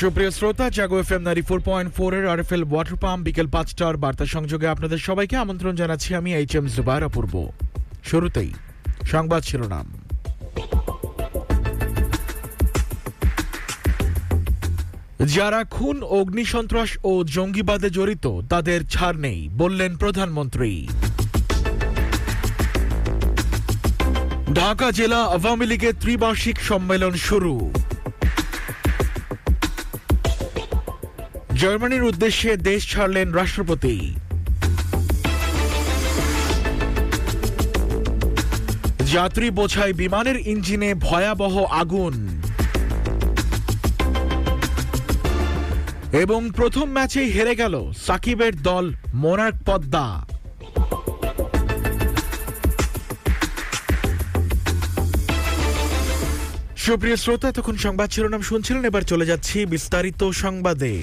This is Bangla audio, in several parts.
সুপ্রিয় শ্রোতা, জাগো এফ এম নারী ফোর পয়েন্ট ফোর এর আরএফএল ওয়াটার পাম্প বিকেল পাঁচটার বার্তা সংযোগে আপনাদের সবাইকে আমন্ত্রণ জানাচ্ছি আমি এইচ এম জুবাইর অপূর্ব। শুরুতেই সংবাদ শিরোনাম। যারা খুন, অগ্নিসন্ত্রাস ও জঙ্গিবাদে জড়িত, তাদের ছাড় নেই, বললেন প্রধানমন্ত্রী। ঢাকা জেলা আওয়ামী লীগের ত্রিবার্ষিক সম্মেলন শুরু। জার্মানির উদ্দেশ্যে দেশ ছাড়লেন রাষ্ট্রপতি। যাত্রী বোঝাই বিমানের ইঞ্জিনে ভয়াবহ আগুন। এবং প্রথম ম্যাচেই হেরে গেল সাকিবের দল মোনার্ক পদ্মা। সুপ্রিয় শ্রোতা তখন সংবাদ শিরোনাম শুনছিলেন, এবার চলে যাচ্ছি বিস্তারিত সংবাদে।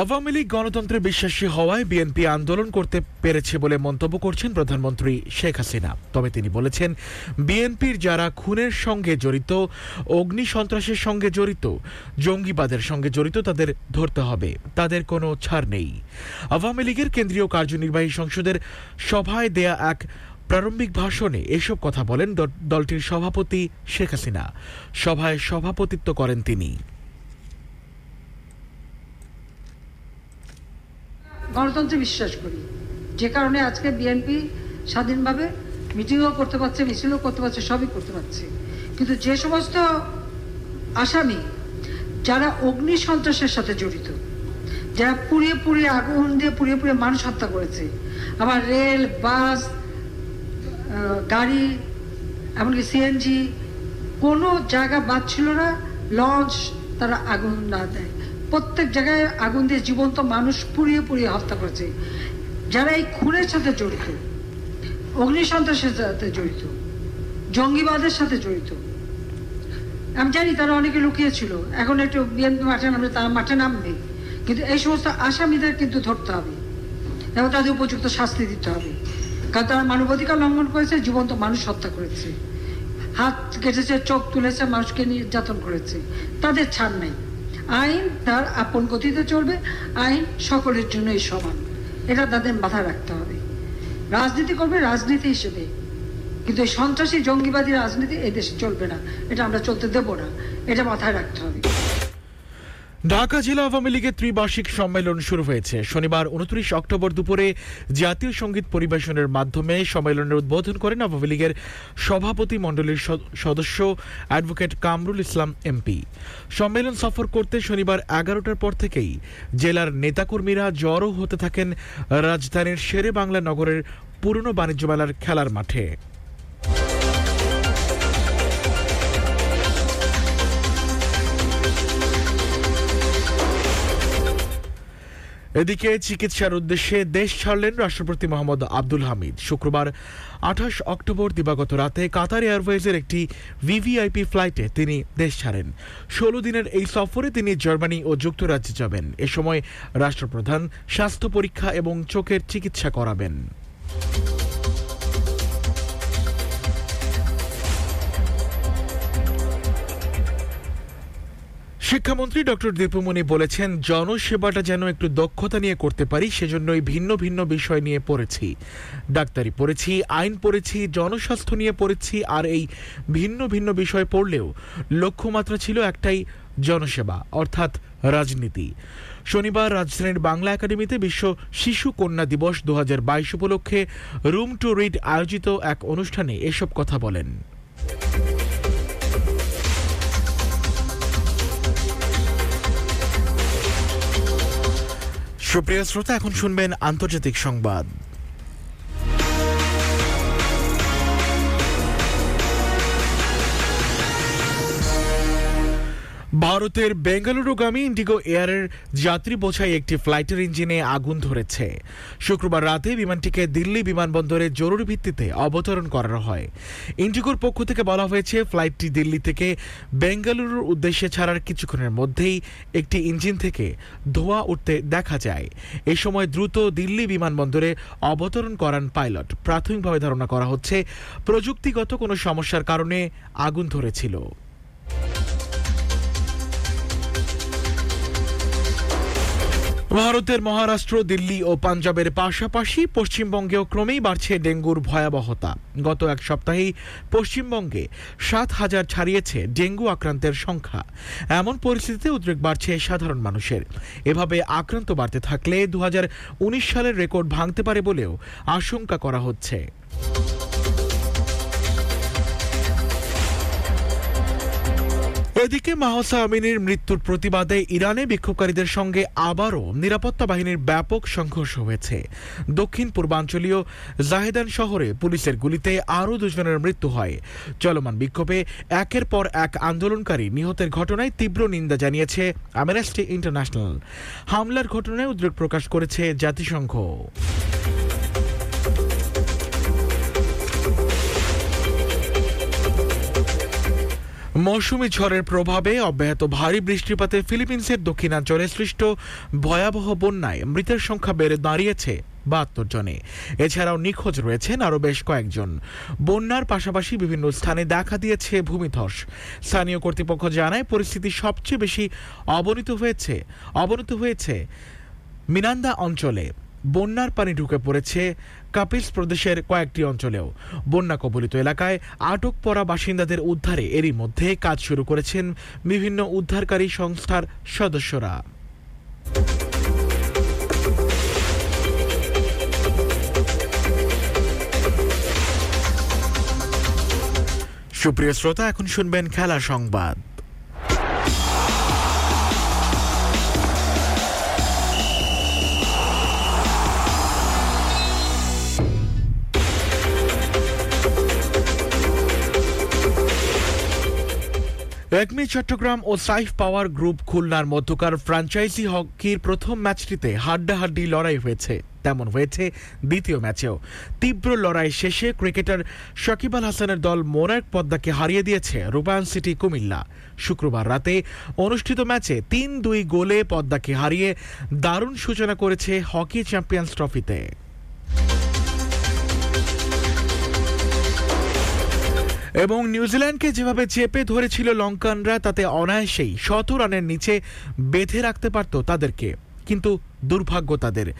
আওয়ামী লীগ গণতন্ত্রে বিশ্বাসী হওয়ায় বিএনপি আন্দোলন করতে পেরেছে বলে মন্তব্য করছেন প্রধানমন্ত্রী শেখ হাসিনা। তবে তিনি বলেছেন, বিএনপির যারা খুনের সঙ্গে জড়িত, অগ্নি সন্ত্রাসের সঙ্গে জড়িত, জঙ্গিবাদের সঙ্গে জড়িত, তাদের ধরতে হবে। তাদের কোনো ছাড় নেই। আওয়ামী লীগের কেন্দ্রীয় কার্যনির্বাহী সংসদের সভায় দেয়া এক প্রারম্ভিক ভাষণে এসব কথা বলেন দলটির সভাপতি শেখ হাসিনা। সভায় সভাপতিত্ব করেন তিনি। গণতন্ত্রে বিশ্বাস করি। যে কারণে আজকে বিএনপি স্বাধীনভাবে মিটিংও করতে পারছে, মিছিলও করতে পারছে, সবই করতে পারছে। কিন্তু যে সমস্ত আসামি, যারা অগ্নি সন্ত্রাসের সাথে জড়িত, যারা পুড়িয়ে পুড়িয়ে আগুন দিয়ে পুড়িয়ে পুড়িয়ে মানুষ হত্যা করেছে, আবার রেল, বাস গাড়ি, এমনকি সিএনজি, কোনো জায়গা বাদ ছিল না, লঞ্চ, তারা আগুন না দেয়। প্রত্যেক জায়গায় আগুন দিয়ে জীবন্ত মানুষ পুড়িয়ে পুড়িয়ে হত্যা করেছে। যারা এই খুনের সাথে জড়িত অগ্নি সন্ত্রাসের সাথে জড়িত, জঙ্গিবাদের সাথে জড়িত। আমি জানি তারা অনেকে লুকিয়েছিল। এখন একটু বিএনপি মাঠে নামলে তারা মাঠে নামবে। কিন্তু এই সমস্ত আসামিদের কিন্তু ধরতে হবে। এবং তাদের উপযুক্ত শাস্তি দিতে হবে। কারণ তারা মানবাধিকার লঙ্ঘন করেছে, জীবন্ত মানুষ হত্যা করেছে। হাত কেটেছে, চোখ তুলেছে, মানুষকে নির্যাতন করেছে। তাদের ছাড় নাই। আইন তার আপন গতিতে চলবে, আইন সকলের জন্যই সমান। এটা তাদের মাথায় রাখতে হবে। রাজনীতি করবে রাজনীতি হিসেবে। কিন্তু এই সন্ত্রাসী জঙ্গিবাদী রাজনীতি এদেশে চলবে না। এটা আমরা চলতে দেব না। এটা মাথায় রাখতে হবে। ঢাকা জেলা আওয়ামী লীগের ত্রিবার্ষিক সম্মেলন শুরু হয়েছে। শনিবার উনত্রিশ অক্টোবর দুপুরে জাতীয় সংগীত পরিবেশনের মাধ্যমে সম্মেলনের উদ্বোধন করেন আওয়ামী লীগের সভাপতি মণ্ডলীর সদস্য অ্যাডভোকেট কামরুল ইসলাম এমপি। সম্মেলন সফর করতে শনিবার এগারোটার পর থেকেই জেলার নেতাকর্মীরা জড়ো হতে থাকেন রাজধানীর শেরে বাংলা নগরের পুরনো বাণিজ্য মেলার খেলার মাঠে। এদিকে চিকিৎসার উদ্দেশ্যে দেশ ছাড়লেন রাষ্ট্রপতি মোহাম্মদ আব্দুল হামিদ। শুক্রবার আঠাশ অক্টোবর দিবাগত রাতে কাতার এয়ারওয়েজের একটি ভিভিআইপি ফ্লাইটে তিনি দেশ ছাড়েন। ষোলো দিনের এই সফরে তিনি জার্মানি ও যুক্তরাজ্যে যাবেন। এ সময় রাষ্ট্রপ্রধান স্বাস্থ্য পরীক্ষা এবং চোখের চিকিৎসা করাবেন। শিক্ষামন্ত্রী ডক্টর দীপুমণি বলেছেন, জনসেবাটা যেন একটু দক্ষতা নিয়ে করতে পারি, সেজন্যই ভিন্ন ভিন্ন বিষয় নিয়ে পড়েছি। ডাক্তারি পড়েছি, আইন পড়েছি, জনস্বাস্থ্য নিয়ে পড়েছি, আর এই ভিন্ন ভিন্ন বিষয় পড়লেও লক্ষ্যমাত্রা ছিল একটাই, জনসেবা, অর্থাৎ রাজনীতি। শনিবার রাজধানীর বাংলা একাডেমিতে বিশ্ব শিশু কন্যা দিবস দু হাজার বাইশ উপলক্ষে রুম টু রিড আয়োজিত এক অনুষ্ঠানে এসব কথা বলেন। সুপ্রিয় শ্রোতা এখন শুনবেন আন্তর্জাতিক সংবাদ। ভারতের বেঙ্গালুরুগামী ইন্ডিগো এয়ারের যাত্রী বোঝাই একটি ফ্লাইটের ইঞ্জিনে আগুন ধরেছে। শুক্রবার রাতে বিমানটিকে দিল্লি বিমানবন্দরে জরুরি ভিত্তিতে অবতরণ করানো হয়। ইন্ডিগোর পক্ষ থেকে বলা হয়েছে, ফ্লাইটটি দিল্লি থেকে বেঙ্গালুরুর উদ্দেশ্যে ছাড়ার কিছুক্ষণের মধ্যেই একটি ইঞ্জিন থেকে ধোঁয়া উঠতে দেখা যায়। এ সময় দ্রুত দিল্লি বিমানবন্দরে অবতরণ করান পাইলট। প্রাথমিকভাবে ধারণা করা হচ্ছে, প্রযুক্তিগত কোনো সমস্যার কারণে আগুন ধরেছিল। ভারতের মহারাষ্ট্র, দিল্লি ও পাঞ্জাবের পাশাপাশি পশ্চিমবঙ্গেও ক্রমেই বাড়ছে ডেঙ্গুর ভয়াবহতা। গত এক সপ্তাহেই পশ্চিমবঙ্গে সাত হাজার ছাড়িয়েছে ডেঙ্গু আক্রান্তের সংখ্যা। এমন পরিস্থিতিতে উদ্বেগ বাড়ছে সাধারণ মানুষের। এভাবে আক্রান্ত বাড়তে থাকলে দু হাজার উনিশ সালের রেকর্ড ভাঙতে পারে বলেও আশঙ্কা করা হচ্ছে। এদিকে মাহসা আমিনের মৃত্যুর প্রতিবাদে ইরানে বিক্ষোভকারীদের সঙ্গে আবারও নিরাপত্তা বাহিনীর ব্যাপক সংঘর্ষ হয়েছে। দক্ষিণ পূর্বাঞ্চলীয় জাহেদান শহরে পুলিশের গুলিতে আরও দুজনের মৃত্যু হয়। চলমান বিক্ষোভে একের পর এক আন্দোলনকারী নিহতের ঘটনায় তীব্র নিন্দা জানিয়েছে অ্যামনেস্টি ইন্টারন্যাশনাল হামলার ঘটনায় উদ্বেগ প্রকাশ করেছে জাতিসংঘ। মৌসুমি ঝড়ের প্রভাবে অব্যাহত ভারী বৃষ্টিপাতে ফিলিপিন্সের দক্ষিণাঞ্চলে সৃষ্ট ভয়াবহ বন্যায় মৃতের সংখ্যা বেড়ে দাঁড়িয়েছে বাহাত্তর জনে। এছাড়াও নিখোঁজ রয়েছেন আরও বেশ কয়েকজন। বন্যার পাশাপাশি বিভিন্ন স্থানে দেখা দিয়েছে ভূমিধস। স্থানীয় কর্তৃপক্ষ জানায় পরিস্থিতি সবচেয়ে বেশি অবনীত হয়েছে অবনীত হয়েছে মিনান্দা অঞ্চলে। বন্যার পানি ঢুকে পড়েছে কাপিলস প্রদেশের কয়েকটি অঞ্চলেও। বন্যা কবলিত এলাকায় আটক পড়া বাসিন্দাদের উদ্ধারে এরই মধ্যে কাজ শুরু করেছেন বিভিন্ন উদ্ধারকারী সংস্থার সদস্যরা। সুপ্রিয় শ্রোতা, এখন শুনবেন খেলা সংবাদ। একমি চট্টগ্রাম ও সাইফ পাওয়ার গ্রুপ খুলনার মধ্যকার ফ্রাঞ্চাইজি হকির প্রথম ম্যাচটিতে হাড্ডাহাড্ডি লড়াই হয়েছে। তেমন হয়েছে দ্বিতীয় ম্যাচেও। তীব্র লড়াই শেষে ক্রিকেটার শকিব আল হাসানের দল মোনার্ক পদ্মাকে হারিয়ে দিয়েছে রূপায়ণ সিটি কুমিল্লা। শুক্রবার রাতে অনুষ্ঠিত ম্যাচে তিন দুই গোলে পদ্মাকে হারিয়ে দারুণ সূচনা করেছে হকি চ্যাম্পিয়ন্স ট্রফিতে। এবং নিউজিল্যান্ডকে যেভাবে চেপে ধরেছিল লঙ্কানরা, তাতে অনায়াসেই শত রানের নিচে বেঁধে রাখতে পারত তাদেরকে। কিন্তু দুর্ভাগ্য তাদের।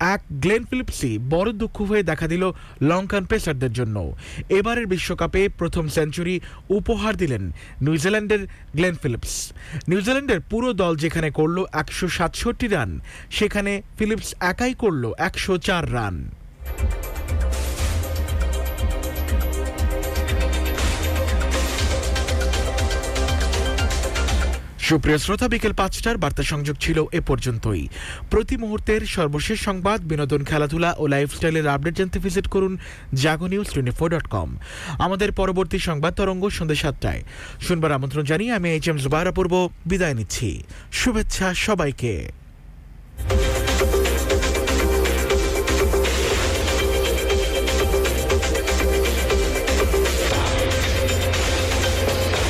এক গ্লেন ফিলিপসই বড় দুঃখ হয়ে দেখা দিল লঙ্কান পেসারদের জন্য। এবারের বিশ্বকাপে প্রথম সেঞ্চুরি উপহার দিলেন নিউজিল্যান্ডের গ্লেন ফিলিপস। নিউজিল্যান্ডের পুরো দল যেখানে করল একশো সাতষট্টি রান, সেখানে ফিলিপস একাই করল একশো চার রান। সুপ্রিয় শ্রোতা, বিকেল পাঁচটার বার্তা সংযোগ ছিল এ পর্যন্তই। প্রতি মুহূর্তের সর্বশেষ সংবাদ, বিনোদন, খেলাধুলা ও লাইফস্টাইলের আপডেট জানতে ভিজিট করুন Jago news twenty four dot com. আমাদের পরবর্তী সংবাদ তরঙ্গ সন্ধ্যা সাতটায়। শুনবার আমন্ত্রণ জানিয়ে আমি এইচ এম জুবাহরা অপূর্ব বিদায় নিচ্ছি। শুভেচ্ছা সবাইকে।